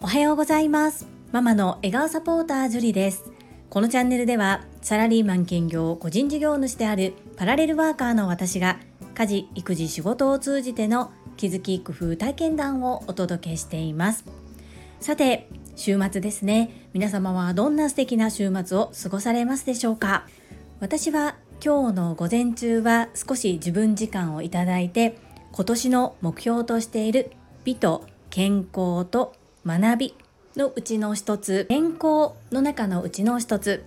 おはようございます。ママの笑顔サポータージュリです。このチャンネルではサラリーマン兼業個人事業主であるパラレルワーカーの私が家事育児仕事を通じての気づき工夫体験談をお届けしています。さて週末ですね。皆様はどんな素敵な週末を過ごされますでしょうか？私は今日の午前中は少し自分時間をいただいて今年の目標としている美と健康と学びのうちの一つ健康の中のうちの一つ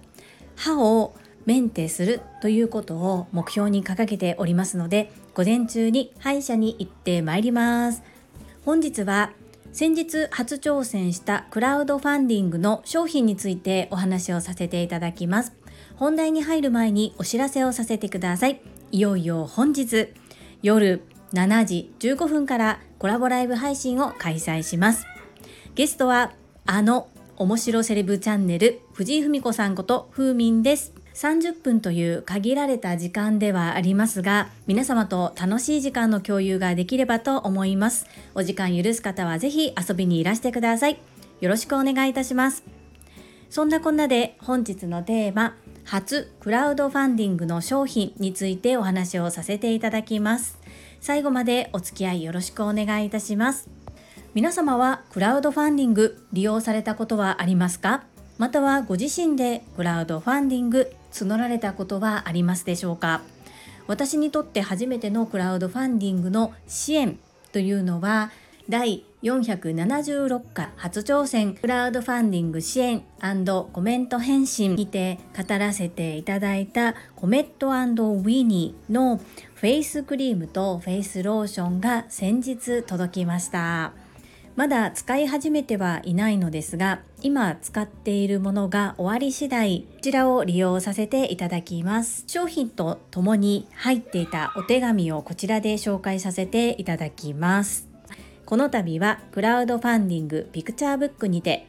歯をメンテするということを目標に掲げておりますので午前中に歯医者に行ってまいります。本日は先日初挑戦したクラウドファンディングの商品についてお話をさせていただきます。本題に入る前にお知らせをさせてください。いよいよ本日。夜7時15分からコラボライブ配信を開催します。ゲストはあの面白セレブチャンネル藤井文子さんことふうみんです。30分という限られた時間ではありますが皆様と楽しい時間の共有ができればと思います。お時間許す方はぜひ遊びにいらしてください。よろしくお願いいたします。そんなこんなで本日のテーマ初クラウドファンディングの商品についてお話をさせていただきます。最後までお付き合いよろしくお願いいたします。皆様はクラウドファンディング利用されたことはありますか？またはご自身でクラウドファンディング募られたことはありますでしょうか？私にとって初めてのクラウドファンディングの支援というのは第476回初挑戦クラウドファンディング支援コメント返信にて語らせていただいたコメットウィニーのフェイスクリームとフェイスローションが先日届きました。まだ使い始めてはいないのですが今使っているものが終わり次第こちらを利用させていただきます商品とともに入っていたお手紙をこちらで紹介させていただきますこの度はクラウドファンディングピクチャーブックにて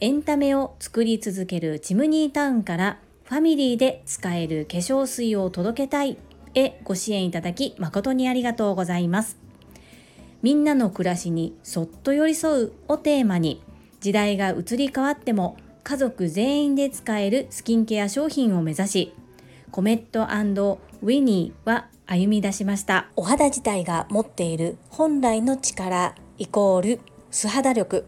エンタメを作り続けるチムニータウンからファミリーで使える化粧水を届けたいへご支援いただき誠にありがとうございます。みんなの暮らしにそっと寄り添うをテーマに時代が移り変わっても家族全員で使えるスキンケア商品を目指しコメットウィニーは歩み出しました。お肌自体が持っている本来の力イコール素肌力。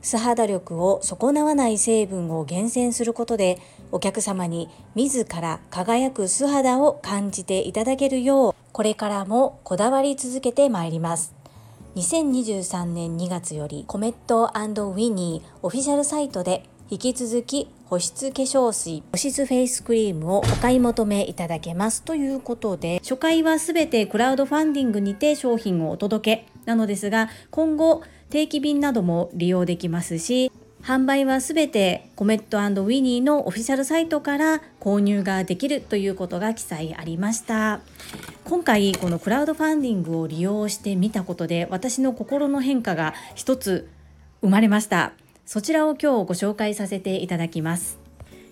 素肌力を損なわない成分を厳選することでお客様に自ら輝く素肌を感じていただけるようこれからもこだわり続けてまいります。2023年2月よりコメットウィニーオフィシャルサイトで引き続き保湿化粧水保湿フェイスクリームをお買い求めいただけますということで初回はすべてクラウドファンディングにて商品をお届けなのですが今後定期便なども利用できますし販売はすべてコメットウィニーのオフィシャルサイトから購入ができるということが記載ありました。今回このクラウドファンディングを利用してみたことで私の心の変化が一つ生まれました。そちらを今日ご紹介させていただきます。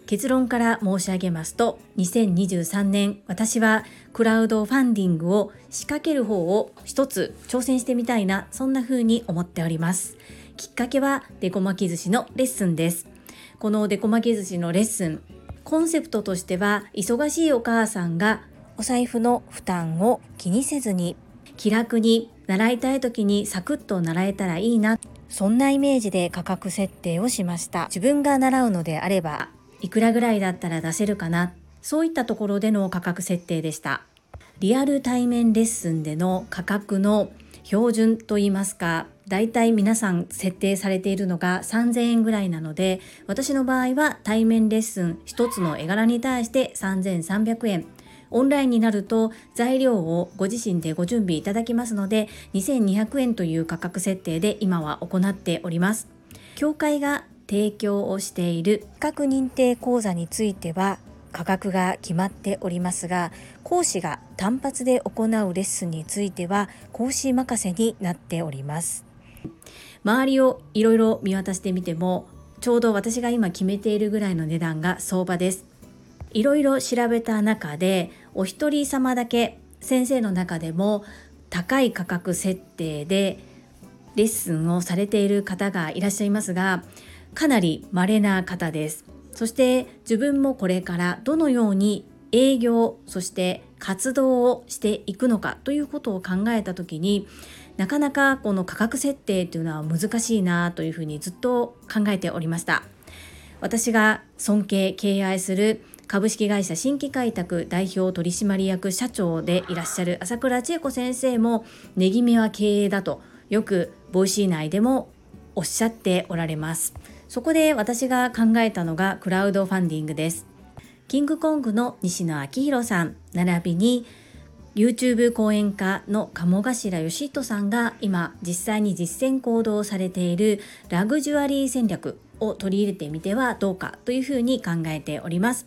結論から申し上げますと2023年私はクラウドファンディングを仕掛ける方を一つ挑戦してみたいなそんな風に思っております。きっかけはデコ巻き寿司のレッスンです。このデコ巻き寿司のレッスン、コンセプトとしては忙しいお母さんがお財布の負担を気にせずに気楽に習いたい時にサクッと習えたらいいな。そんなイメージで価格設定をしました。自分が習うのであればいくらぐらいだったら出せるかな。そういったところでの価格設定でした。リアル対面レッスンでの価格の標準といいますかだいたい皆さん設定されているのが3000円ぐらいなので私の場合は対面レッスン1つの絵柄に対して3300円。オンラインになると材料をご自身でご準備いただきますので2200円という価格設定で今は行っております。協会が提供をしている資格認定講座については価格が決まっておりますが講師が単発で行うレッスンについては講師任せになっております。周りをいろいろ見渡してみてもちょうど私が今決めているぐらいの値段が相場です。いろいろ調べた中でお一人様だけ先生の中でも高い価格設定でレッスンをされている方がいらっしゃいますがかなり稀な方です。そして自分もこれからどのように営業そして活動をしていくのかということを考えた時になかなかこの価格設定というのは難しいなというふうにずっと考えておりました。私が尊敬敬愛する株式会社新規開拓代表取締役社長でいらっしゃる朝倉千恵子先生も値決めは経営だとよく Voicy 内でもおっしゃっておられます。そこで私が考えたのがクラウドファンディングです。キングコングの西野昭弘さん。並びに YouTube 講演家の鴨頭義人さんが今実際に実践行動されているラグジュアリー戦略を取り入れてみてはどうかというふうに考えております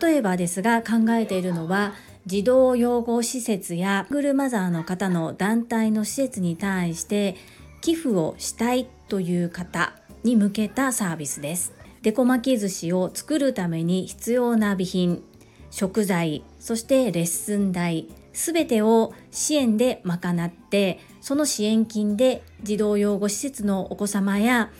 例えばですが考えているのは児童養護施設やグルマザーの方の団体の施設に対して寄付をしたいという方に向けたサービスです。デコ巻き寿司を作るために必要な備品、食材、そしてレッスン代、すべてを支援で賄って、その支援金で児童養護施設のお子様や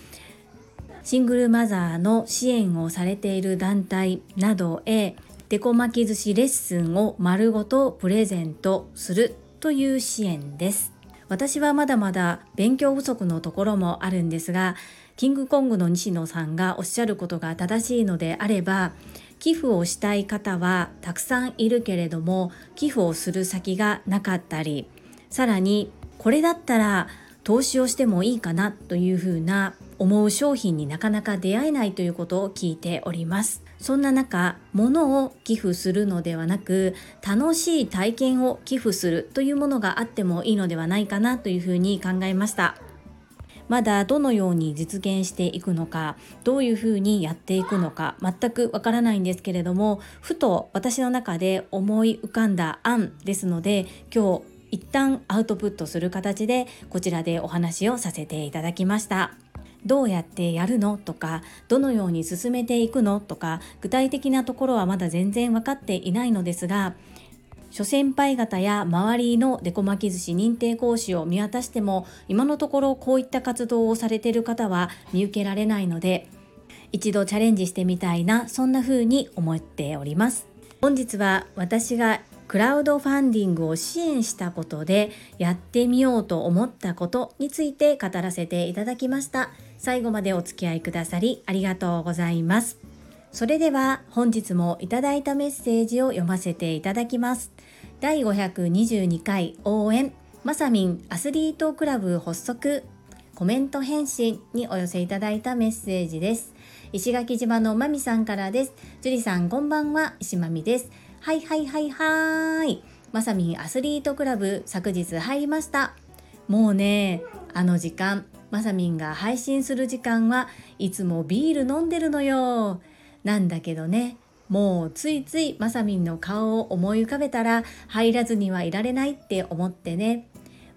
シングルマザーの支援をされている団体などへデコ巻き寿司レッスンを丸ごとプレゼントするという支援です。私はまだまだ勉強不足のところもあるんですが、キングコングの西野さんがおっしゃることが正しいのであれば、寄付をしたい方はたくさんいるけれども、寄付をする先がなかったり、さらにこれだったら投資をしてもいいかなというふうな思う商品になかなか出会えないということを聞いております。そんな中、物を寄付するのではなく、楽しい体験を寄付するというものがあってもいいのではないかなというふうに考えました。まだどのように実現していくのか、どういうふうにやっていくのか、全くわからないんですけれども、ふと私の中で思い浮かんだ案ですので、今日一旦アウトプットする形でこちらでお話をさせていただきました。どうやってやるのとかどのように進めていくのとか具体的なところはまだ全然分かっていないのですが諸先輩方や周りのデコ巻き寿司認定講師を見渡しても今のところこういった活動をされている方は見受けられないので一度チャレンジしてみたいなそんな風に思っております本日は私がクラウドファンディングを支援したことでやってみようと思ったことについて語らせていただきました最後までお付き合いくださりありがとうございますそれでは本日もいただいたメッセージを読ませていただきます第522回応援。まさみんアスリートクラブ発足。コメント返信にお寄せいただいたメッセージです。石垣島のまみさんからです。樹里さんこんばんは石まみです。はいはいはいはい。まさみんアスリートクラブ昨日入りました。もうねあの時間。まさみんが配信する時間はいつもビール飲んでるのよ。なんだけどねもうついついまさみんの顔を思い浮かべたら入らずにはいられないって思ってね。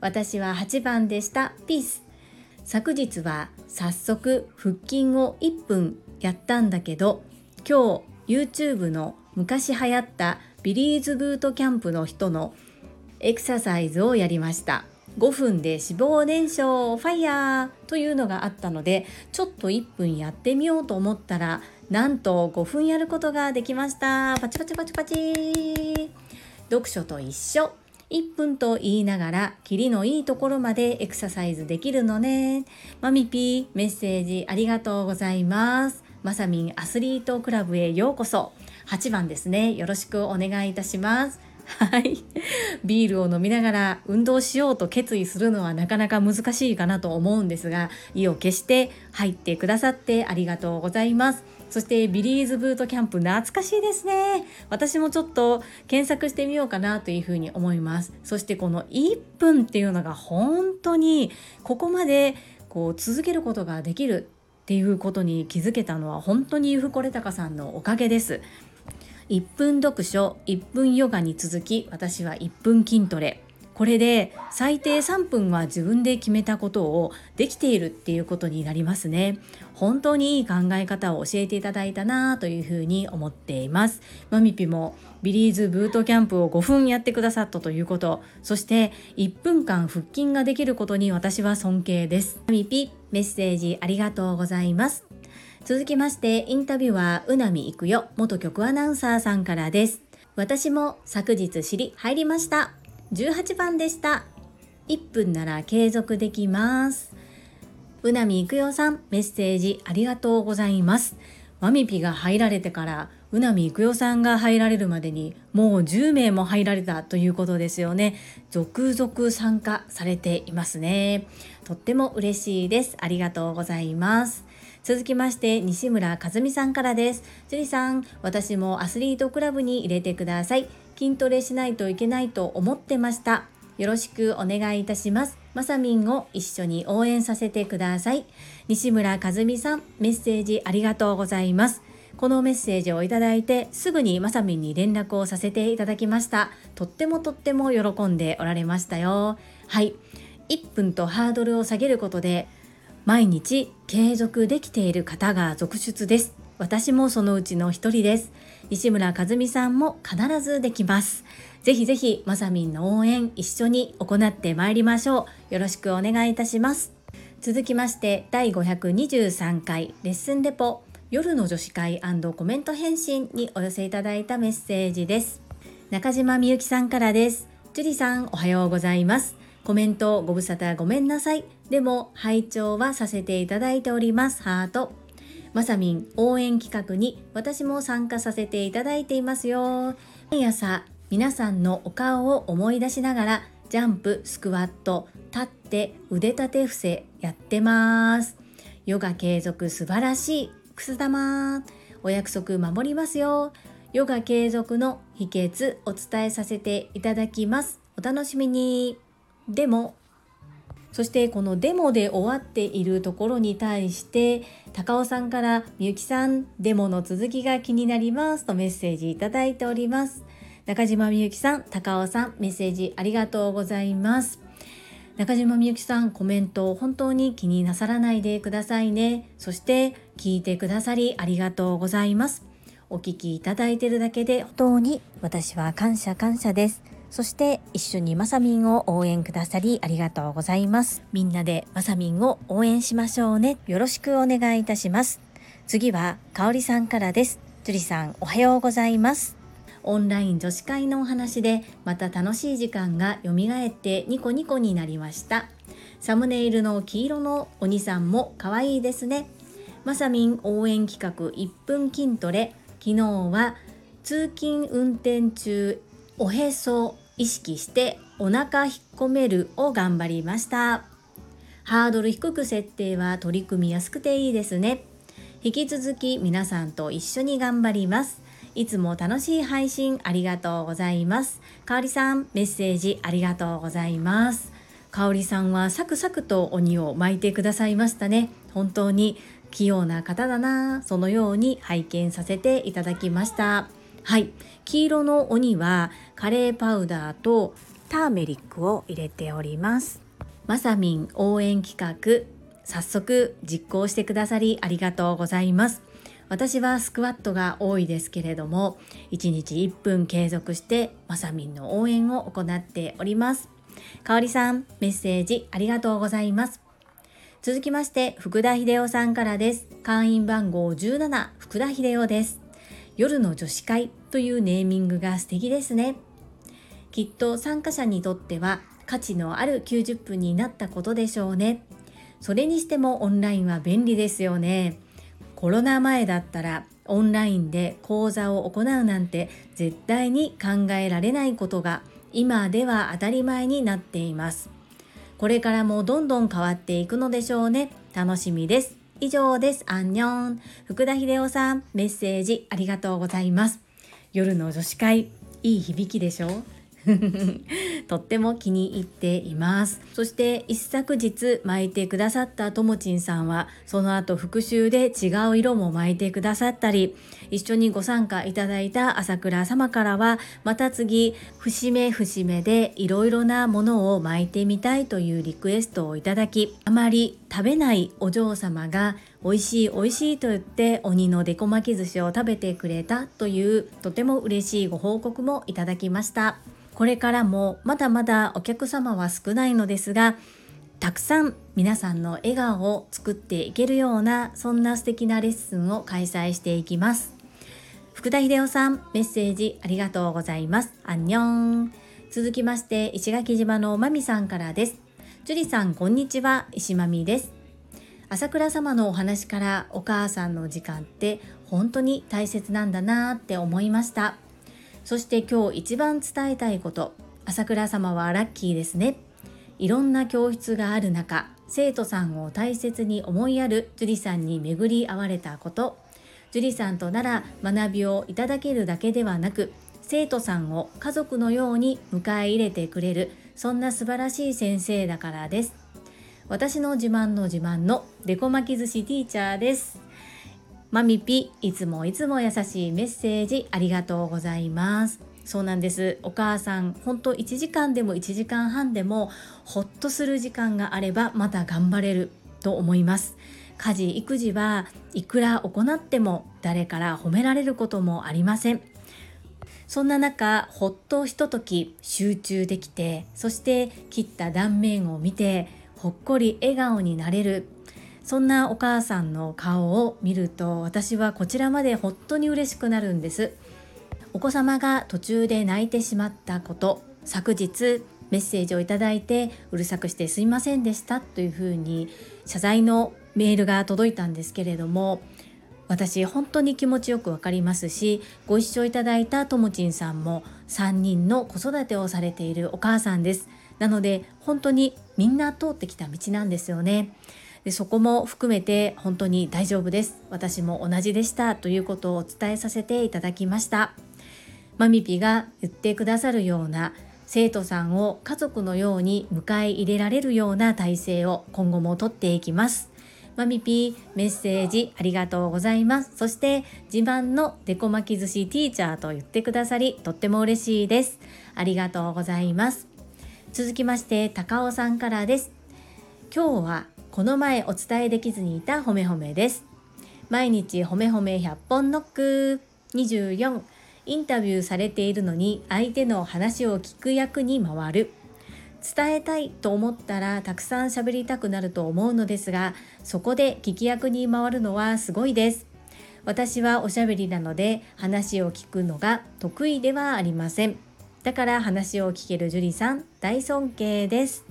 私は8番でした。ピース昨日は早速腹筋を1分やったんだけど今日 YouTube の昔流行ったビリーズブートキャンプの人のエクササイズをやりました。5分で脂肪燃焼ファイヤーというのがあったのでちょっと1分やってみようと思ったらなんと5分やることができましたパチパチパチパチ読書と一緒1分と言いながら、キリのいいところまでエクササイズできるのね。マミピー、メッセージありがとうございます。まさみんアスリートクラブへようこそ。8番ですね。よろしくお願いいたします。はい。ビールを飲みながら運動しようと決意するのはなかなか難しいかなと思うんですが、意を決して入ってくださってありがとうございます。そしてビリーズブートキャンプ懐かしいですね。私もちょっと検索してみようかなというふうに思います。そしてこの1分っていうのが本当にここまでこう続けることができるっていうことに気づけたのは本当にゆふこれたかさんのおかげです。1分読書1分ヨガに続き私は1分筋トレこれで最低3分は自分で決めたことをできているっていうことになりますね。本当にいい考え方を教えていただいたなというふうに思っています。マミピもビリーズブートキャンプを5分やってくださったということ。そして1分間腹筋ができることに私は尊敬です。マミピメッセージありがとうございます。続きましてインタビュアーうなみいくよ元局アナウンサーさんからです。私も昨日知り入りました。18番でした。1分なら継続できます。うなみいくよさんメッセージありがとうございます。マミピが入られてからうなみいくよさんが入られるまでにもう10名も入られたということですよね。続々参加されていますね。とっても嬉しいです。ありがとうございます。続きまして西村和美さんからです。樹里さん私もアスリートクラブに入れてください。筋トレしないといけないと思ってました。よろしくお願いいたします。まさみんを一緒に応援させてください。西村和美さんメッセージありがとうございます。このメッセージをいただいてすぐにまさみんに連絡をさせていただきました。とってもとっても喜んでおられましたよ。はい。1分とハードルを下げることで毎日継続できている方が続出です。私もそのうちの一人です。西村和美さんも必ずできます。ぜひぜひまさみんの応援一緒に行ってまいりましょう。よろしくお願いいたします。続きまして第523回レッスンレポ夜の女子会コメント返信にお寄せいただいたメッセージです。中島みゆきさんからです。樹里さんおはようございます。コメントご無沙汰ごめんなさい。でも拝聴はさせていただいております。ハート。まさみん応援企画に私も参加させていただいていますよ。毎朝皆さんのお顔を思い出しながらジャンプスクワット立って腕立て伏せやってます。ヨガ継続素晴らしい。くす玉。お約束守りますよ。ヨガ継続の秘訣お伝えさせていただきます。お楽しみに。でもそしてこのデモで終わっているところに対して高尾さんからみゆきさんデモの続きが気になりますとメッセージいただいております。中島みゆきさん高尾さんメッセージありがとうございます。中島みゆきさんコメント本当に気になさらないでくださいね。そして聞いてくださりありがとうございます。お聞きいただいてるだけで本当に私は感謝感謝です。そして一緒にまさみんを応援くださりありがとうございます。みんなでまさみんを応援しましょうね。よろしくお願いいたします。次はかおりさんからです。樹里さんおはようございます。オンライン女子会のお話でまた楽しい時間が蘇ってニコニコになりました。サムネイルの黄色のお兄さんも可愛いですね。まさみん応援企画1分筋トレ。昨日は通勤運転中おへそ意識してお腹引っ込めるを頑張りました。ハードル低く設定は取り組みやすくていいですね。引き続き皆さんと一緒に頑張ります。いつも楽しい配信ありがとうございます。かおりさんメッセージありがとうございます。かおりさんはサクサクと鬼を巻いてくださいましたね。本当に器用な方だなそのように拝見させていただきました。はい。黄色の鬼はカレーパウダーとターメリックを入れております。まさみん応援企画早速実行してくださりありがとうございます。私はスクワットが多いですけれども1日1分継続してまさみんの応援を行っております。かおりさんメッセージありがとうございます。続きまして福田秀夫さんからです。会員番号17福田秀夫です。夜の女子会というネーミングが素敵ですね。きっと参加者にとっては価値のある90分になったことでしょうね。それにしてもオンラインは便利ですよね。コロナ前だったらオンラインで講座を行うなんて絶対に考えられないことが今では当たり前になっています。これからもどんどん変わっていくのでしょうね。楽しみです。以上です。アンニョン。福田秀夫さん、メッセージありがとうございます。夜の女子会、いい響きでしょ？とっても気に入っています。そして一昨日巻いてくださったともちんさんはその後復習で違う色も巻いてくださったり一緒にご参加いただいた朝倉様からはまた次節目節目でいろいろなものを巻いてみたいというリクエストをいただきあまり食べないお嬢様が美味しい美味しいと言って鬼のデコ巻き寿司を食べてくれたというとても嬉しいご報告もいただきました。これからもまだまだお客様は少ないのですがたくさん皆さんの笑顔を作っていけるようなそんな素敵なレッスンを開催していきます。福田秀夫さんメッセージありがとうございます。アンニョン。続きまして石垣島のまみさんからです。樹里さんこんにちは。石まみです。朝倉様のお話からお母さんの時間って本当に大切なんだなって思いました。そして今日一番伝えたいこと朝倉様はラッキーですね。いろんな教室がある中生徒さんを大切に思いやる樹里さんに巡り合われたこと樹里さんとなら学びをいただけるだけではなく生徒さんを家族のように迎え入れてくれるそんな素晴らしい先生だからです。私の自慢の自慢のデコ巻き寿司ティーチャーです。マミピいつもいつも優しいメッセージありがとうございます。そうなんです。お母さん本当1時間でも1時間半でもほっとする時間があればまた頑張れると思います。家事育児はいくら行っても誰から褒められることもありません。そんな中ほっとひととき集中できてそして切った断面を見てほっこり笑顔になれる。そんなお母さんの顔を見ると私はこちらまで本当に嬉しくなるんです。お子様が途中で泣いてしまったこと昨日メッセージをいただいてうるさくしてすいませんでしたというふうに謝罪のメールが届いたんですけれども私本当に気持ちよくわかりますしご一緒いただいたともちんさんも3人の子育てをされているお母さんです。なので本当にみんな通ってきた道なんですよね。でそこも含めて本当に大丈夫です。私も同じでした。ということをお伝えさせていただきました。マミピが言ってくださるような生徒さんを家族のように迎え入れられるような体制を今後もとっていきます。マミピーメッセージありがとうございます。そして自慢のデコ巻き寿司ティーチャーと言ってくださりとっても嬉しいです。ありがとうございます。続きまして高尾さんからです。今日はこの前お伝えできずにいた褒め褒めです。毎日褒め褒め100本ノック。24インタビューされているのに相手の話を聞く役に回る。伝えたいと思ったらたくさん喋りたくなると思うのですがそこで聞き役に回るのはすごいです。私はおしゃべりなので話を聞くのが得意ではありません。だから話を聞ける樹里さん大尊敬です。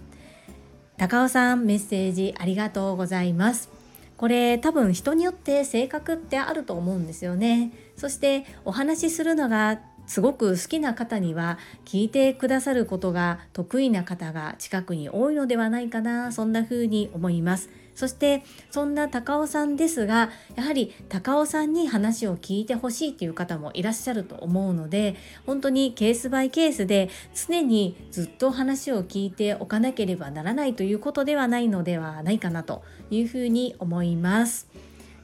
高尾さんメッセージありがとうございます。これ多分人によって性格ってあると思うんですよね。そしてお話しするのがすごく好きな方には聞いてくださることが得意な方が近くに多いのではないかなそんな風に思います。そしてそんな高尾さんですがやはり高尾さんに話を聞いてほしいという方もいらっしゃると思うので本当にケースバイケースで常にずっと話を聞いておかなければならないということではないのではないかなというふうに思います。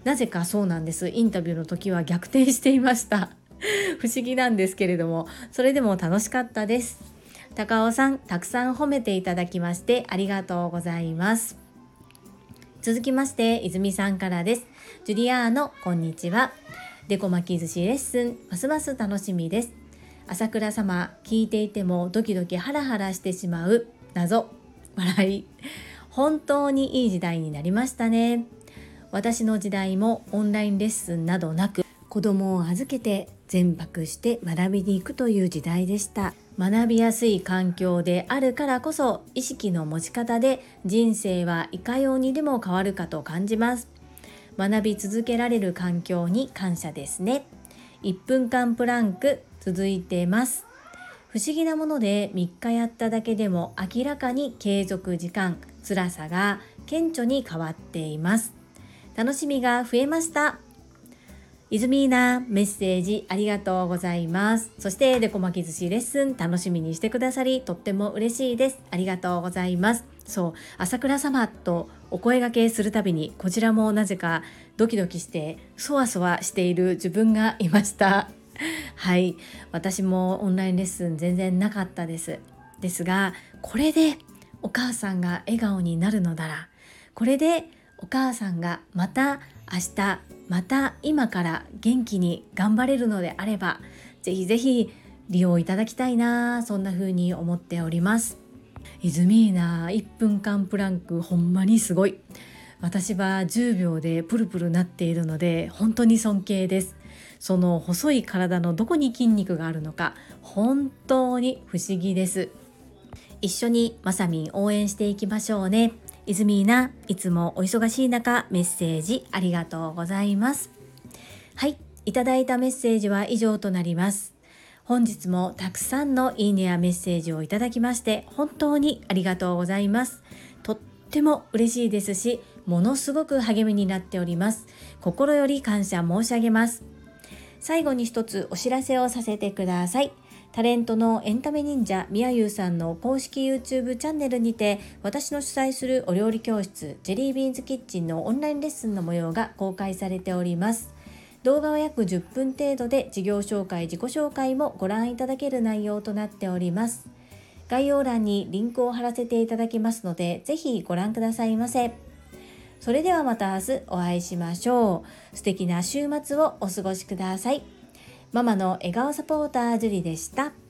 なぜかそうなんです。インタビューの時は逆転していました。不思議なんですけれどもそれでも楽しかったです。高尾さんたくさん褒めていただきましてありがとうございます。続きまして泉さんからです。ジュリアーノこんにちは。デコ巻き寿司レッスンますます楽しみです。朝倉様聞いていてもドキドキハラハラしてしまう謎。笑い。本当にいい時代になりましたね。私の時代もオンラインレッスンなどなく子供を預けて全泊して学びに行くという時代でした。学びやすい環境であるからこそ意識の持ち方で人生はいかようにでも変わるかと感じます。学び続けられる環境に感謝ですね。1分間プランク続いてます。不思議なもので3日やっただけでも明らかに継続時間辛さが顕著に変わっています。楽しみが増えました。イズミーナメッセージありがとうございます。そしてデコ巻き寿司レッスン楽しみにしてくださりとっても嬉しいです。ありがとうございます。そう朝倉様とお声がけするたびにこちらもなぜかドキドキしてそわそわしている自分がいました。はい。私もオンラインレッスン全然なかったです。ですがこれでお母さんが笑顔になるのならこれでお母さんがまた明日また今から元気に頑張れるのであればぜひぜひ利用いただきたいなそんな風に思っております。イズミーナ1分間プランクほんまにすごい。私は10秒でプルプルなっているので本当に尊敬です。その細い体のどこに筋肉があるのか本当に不思議です。一緒にまさみん応援していきましょうね。イズミーナいつもお忙しい中メッセージありがとうございます。はいいただいたメッセージは以上となります。本日もたくさんのいいねやメッセージをいただきまして本当にありがとうございます。とっても嬉しいですしものすごく励みになっております。心より感謝申し上げます。最後に一つお知らせをさせてください。タレントのエンタメ忍者みやゆうさんの公式 YouTube チャンネルにて私の主催するお料理教室ジェリービーンズキッチンのオンラインレッスンの模様が公開されております。動画は約10分程度で事業紹介、自己紹介もご覧いただける内容となっております。概要欄にリンクを貼らせていただきますので、ぜひご覧くださいませ。それではまた明日お会いしましょう。素敵な週末をお過ごしください。ママの笑顔サポータージュリでした。